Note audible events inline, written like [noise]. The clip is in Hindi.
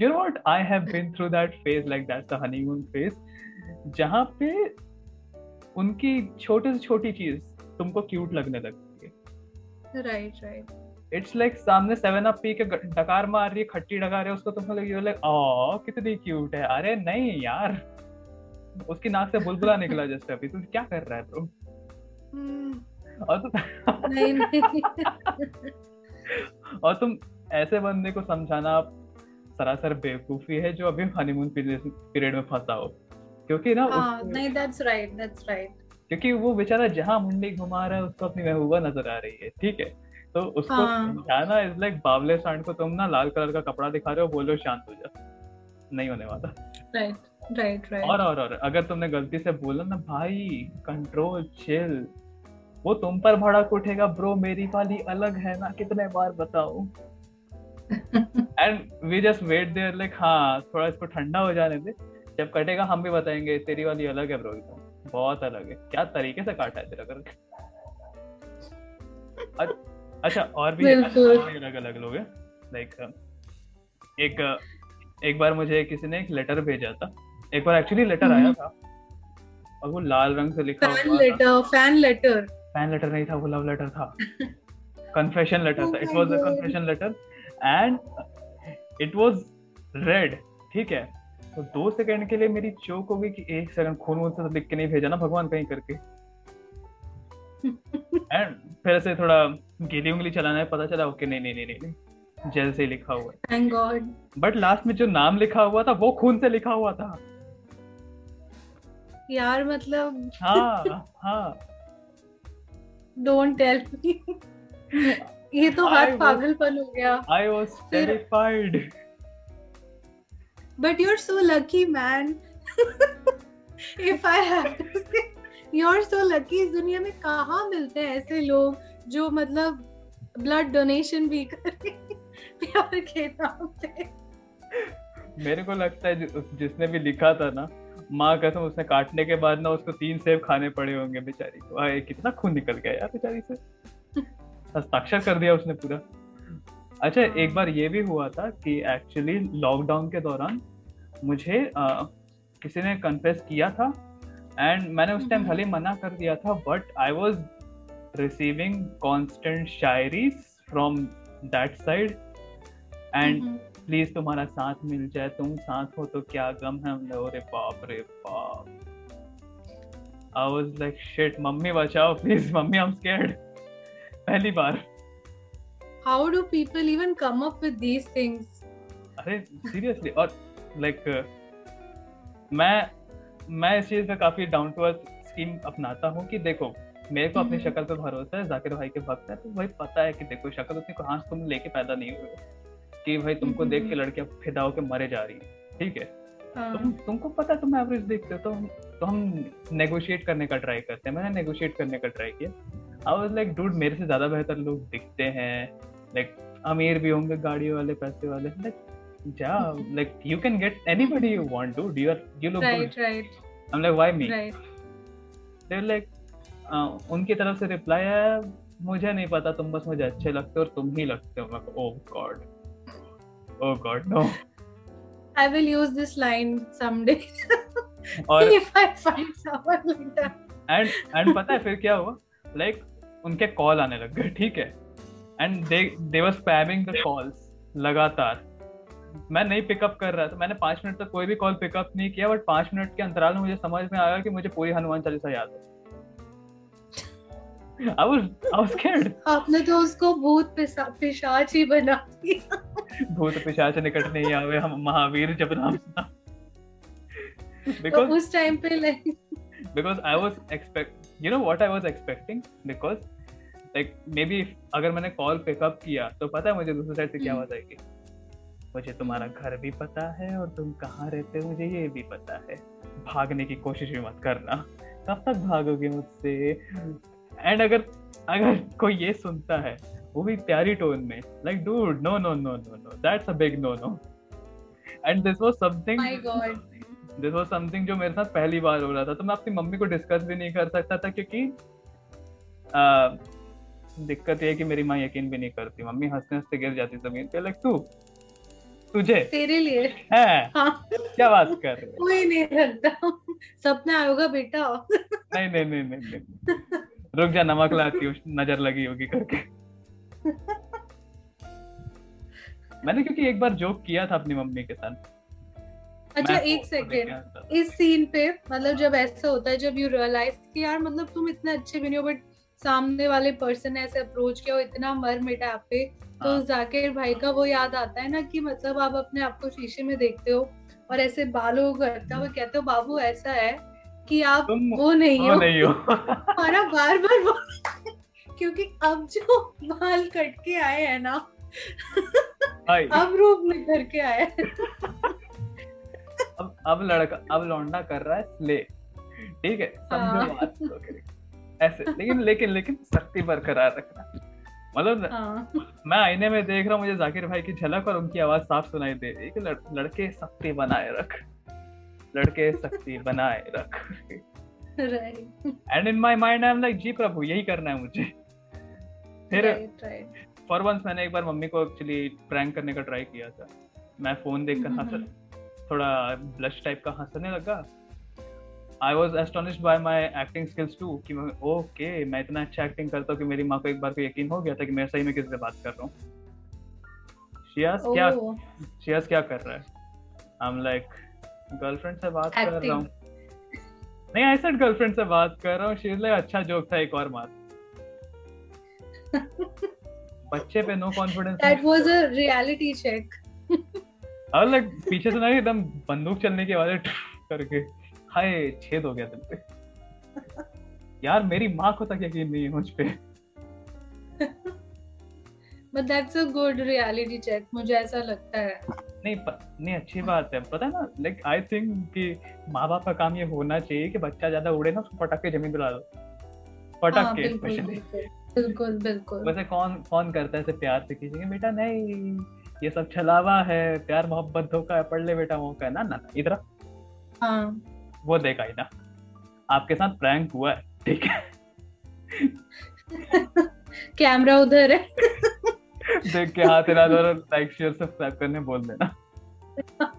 you know what? I have been through that phase like that's the honeymoon phase जहाँ पे उनकी छोटी से छोटी चीज़ तुमको क्यूट लगने लगती है। राइट राइट इट्स लाइक सामने सेवन अप पी के डकार मार रही है खट्टी डकार रही है उसको तुमको लगी लाइक ओ कितनी क्यूट है। अरे नहीं यार। उसकी नाक से बुलबुला निकला जैसे अभी। तू क्या कर रहा है ब्रो हम्म। और तुम नहीं नहीं। [laughs] और तुम ऐसे बंदे को समझाना सरासर बेवकूफ़ी है जो अभी हनीमून पीरियड में फंसा हो। क्योंकि ना हाँ, नहीं दैट्स राइट दैट्स राइट क्योंकि वो बेचारा जहाँ मुंडी घुमा रहा है उसको अपनी महबूबा नज़र आ रही है ठीक है? तो उसको हाँ. समझाना इज़ लाइक बावले सांड को तुम ना लाल कलर का कपड़ा दिखा रहे हो बोलो शांत हो जा। नहीं होने वाला। राइट राइट राइट और और और अगर तुमने गलती से बोला ना भाई कंट्रोल चिल वो तुम पर भड़क उठेगा ब्रो मेरी वाली अलग है ना कितने बार बताऊँ? [laughs] And we just wait there like हाँ थोड़ा इसको ठंडा हो जाने दे। जब कटेगा हम भी बताएँगे तेरी वाली अलग है ब्रो एकदम। बहुत अलग है। क्या तरीके से काटा है तेरा करके? अच्छा और भी अलग अलग लोग हैं। लाइक एक एक बार मुझे किसी ने एक लेटर भेजा था। एक बार एक्चुअली लेटर आया था। और वो लाल रंग से लिखा fan letter fan letter fan letter नहीं था वो लव लेटर था। [laughs] कन्फेशन लेटर था। It was a confession letter and it was red ठीक है? तो दो सेकंड के लिए मेरी चोक हो गई कि एक सेकंड खून वून से लिख के नहीं भेजा ना भगवान कहीं करके। [laughs] एंड फिर से थोड़ा गीली उंगली चलाना है पता चला ओके नहीं नहीं नहीं नहीं जेल से लिखा हुआ है। थैंक गॉड बट लास्ट में जो नाम लिखा हुआ था वो खून से लिखा हुआ था। यार मतलब हाँ हाँ। डोंट टेल मी ये तो हाथ पागलपन हो गया। I was terrified but you're so lucky man. [laughs] If i have to say you're so lucky इस दुनिया में कहाँ मिलते हैं ऐसे लोग जो मतलब ब्लड डोनेशन भी करें [laughs] प्यार के नाम पे। मेरे को लगता है जिसने भी लिखा था ना माँ कसम उसने काटने के बाद ना उसको तीन सेब खाने पड़े होंगे बेचारी को। आए कितना खून निकल गया यार बेचारी से। हस्ताक्षर कर दिया उसने पूरा। अच्छा एक बार ये भी हुआ था कि एक्चुअली लॉकडाउन के दौरान मुझे आ, किसी ने कन्फेस किया था एंड मैंने उस टाइम भले मना कर दिया था but I was receiving constant shayari from that side and please तुम्हारा साथ मिल जाए तुम साथ हो तो क्या गम है? हम लोग रे बाप रे बाप। I was like shit mummy बचाओ please mummy I am scared पहली बार how do people even come up with these things अरे सीरियसली और लाइक like, मैं मैं इस चीज़ पे काफ़ी डाउन टू अर्थ स्कीम अपनाता हूँ कि देखो मेरे को अपनी हम्म। शक्ल पे भरोसा है जाकिर भाई के भक्त है तो भाई पता है कि देखो शक्ल उतनी हाथ तुम लेके पैदा नहीं हुए कि भाई तुमको देख के हम्म। लड़कियाँ फिदा होके मरे जा रही है ठीक है हाँ। तुम तुमको पता तुम एवरेज देखते हो तो हम तो हम नेगोशिएट करने का ट्राई करते हैं मैंने नेगोशिएट करने का ट्राई किया आई वाज लाइक डूड मेरे से ज़्यादा बेहतर लोग दिखते हैं। लाइक अमीर भी होंगे गाड़ियों वाले पैसे वाले। लाइक जा like you can get anybody you want to do you you look right right I am like why me right they like उनकी तरफ़ से रिप्लाई है मुझे नहीं पता तुम बस मुझे अच्छे लगते हो और तुम ही लगते हो. Like oh God oh God no I will use this line someday और if I find someone like that and and पता है फिर क्या हुआ? लाइक like, उनके कॉल आने लग गए ठीक है? And they they were spamming the calls लगातार। मैं नहीं पिकअप कर रहा था मैंने पाँच मिनट तक कोई भी कॉल पिकअप नहीं किया बट पाँच मिनट के अंतराल में मुझे समझ में आया कि मुझे पूरी हनुमान चालीसा याद है। I was, I was scared. आपने तो उसको भूत पिशाच ही बना दिया। भूत पिशाच निकट नहीं आवे हम महावीर जब नाम सुना because तो उस टाइम पे like because I was expect you know what I was expecting? Because like maybe अगर मैंने कॉल पिकअप किया तो पता है मुझे दूसरी साइड से क्या आवाज़ आएगी मुझे तुम्हारा घर भी पता है और तुम कहाँ रहते हो मुझे ये भी पता है। भागने की कोशिश भी मत करना। कब तक भागोगे मुझसे? एंड अगर अगर कोई ये सुनता है वो भी प्यारी टोन में like dude no no no no no that's a big no no and this was something this was something जो मेरे साथ पहली बार हो रहा था तो मैं अपनी मम्मी को डिस्कस भी नहीं कर सकता था क्योंकि दिक्कत ये है कि मेरी माँ यकीन भी नहीं करती। मम्मी हँसते हँसते गिर जाती ज़मीन पे लाइक तू तुझे। तेरे लिए? है? हाँ। क्या बात कर रहे कोई नहीं लगता सपना आएगा बेटा। नहीं नहीं नहीं नहीं, नहीं। रुक जा नमक लाती हूँ नज़र लगी होगी करके। मैंने क्योंकि एक बार जोक किया था अपनी मम्मी के साथ। अच्छा एक सेकेंड इस सीन पे मतलब जब ऐसा होता है जब यू रियलाइज़ कि यार मतलब तुम इतने अच्छे भी नहीं हो बट सामने वाले पर्सन ने ऐसे अप्रोच किया वो इतना मर मिटा आप पे तो हाँ। जाकिर भाई का वो याद आता है ना कि मतलब आप अपने आप को शीशे में देखते हो और ऐसे बालों करते हुए कहते हो बाबू ऐसा है कि आप वो नहीं वो हो। नहीं हो। [laughs] हमारा बार बार वो [laughs] क्योंकि अब जो बाल कट के आए हैं ना अब रूप निखर के आए अब अब लड़का अब लौंडा कर रहा है स्ले ठीक है समझो हाँ। बात को ऐसे लेकिन लेकिन लेकिन सख्ती बरकरार रखना। मतलब हाँ। मैं आईने में देख रहा हूँ मुझे जाकिर भाई की झलक और उनकी आवाज़ साफ़ सुनाई दे रही है कि लड़, लड़के सख्ती बनाए रख। लड़के सख्ती बनाए रख। And in my mind I am like जी प्रभु यही करना है मुझे। फिर फॉर वंस मैंने एक बार मम्मी को एक्चुअली प्रैंक करने का ट्राई किया था। मैं फ़ोन देखकर हम्म, हंस थोड़ा ब्लश टाइप का हंसने लगा। I was astonished by my acting skills too कि मैं ओके मैं इतना अच्छा एक्टिंग करता हूँ कि मेरी माँ को एक बार को यकीन हो गया था कि मैं सही में किसी से बात कर रहा हूँ। शियास क्या शियास क्या कर रहा है? आई एम लाइक गर्लफ्रेंड से बात कर रहा हूँ। नहीं आई सेड गर्लफ्रेंड से बात कर रहा हूँ। शी लाइक अच्छा जोक था एक और मार बच्चे पे no confidence that was a reality check और लाइक पीछे से ना एकदम बंदूक चलने की वाले [laughs] करके। हाय छेद हो गया दिल पे। यार मेरी माँ को तक यकीन नहीं है मुझ पे। But that's a good reality check मुझे ऐसा लगता है। नहीं प, नहीं अच्छी बात है। पता है ना लाइक आई थिंक कि माँ बाप का काम ये होना चाहिए कि बच्चा ज़्यादा उड़े ना उसको पटक के ज़मीन दिला दो। पटक हाँ के बिल्कुल स्पेशली बिल्कुल बिल्कुल वैसे कौन कौन करता है ऐसे प्यार से? किसी बेटा नहीं ये सब छलावा है प्यार मोहब्बत धोखा है पढ़ ले बेटा मौका है ना ना ना, इधर हाँ। वो देखा ही ना। आपके साथ प्रैंक हुआ है ठीक है? [laughs] कैमरा उधर है। देख के हाथ हिला दो लाइक शेयर सब्सक्राइब करने बोल देना। [laughs]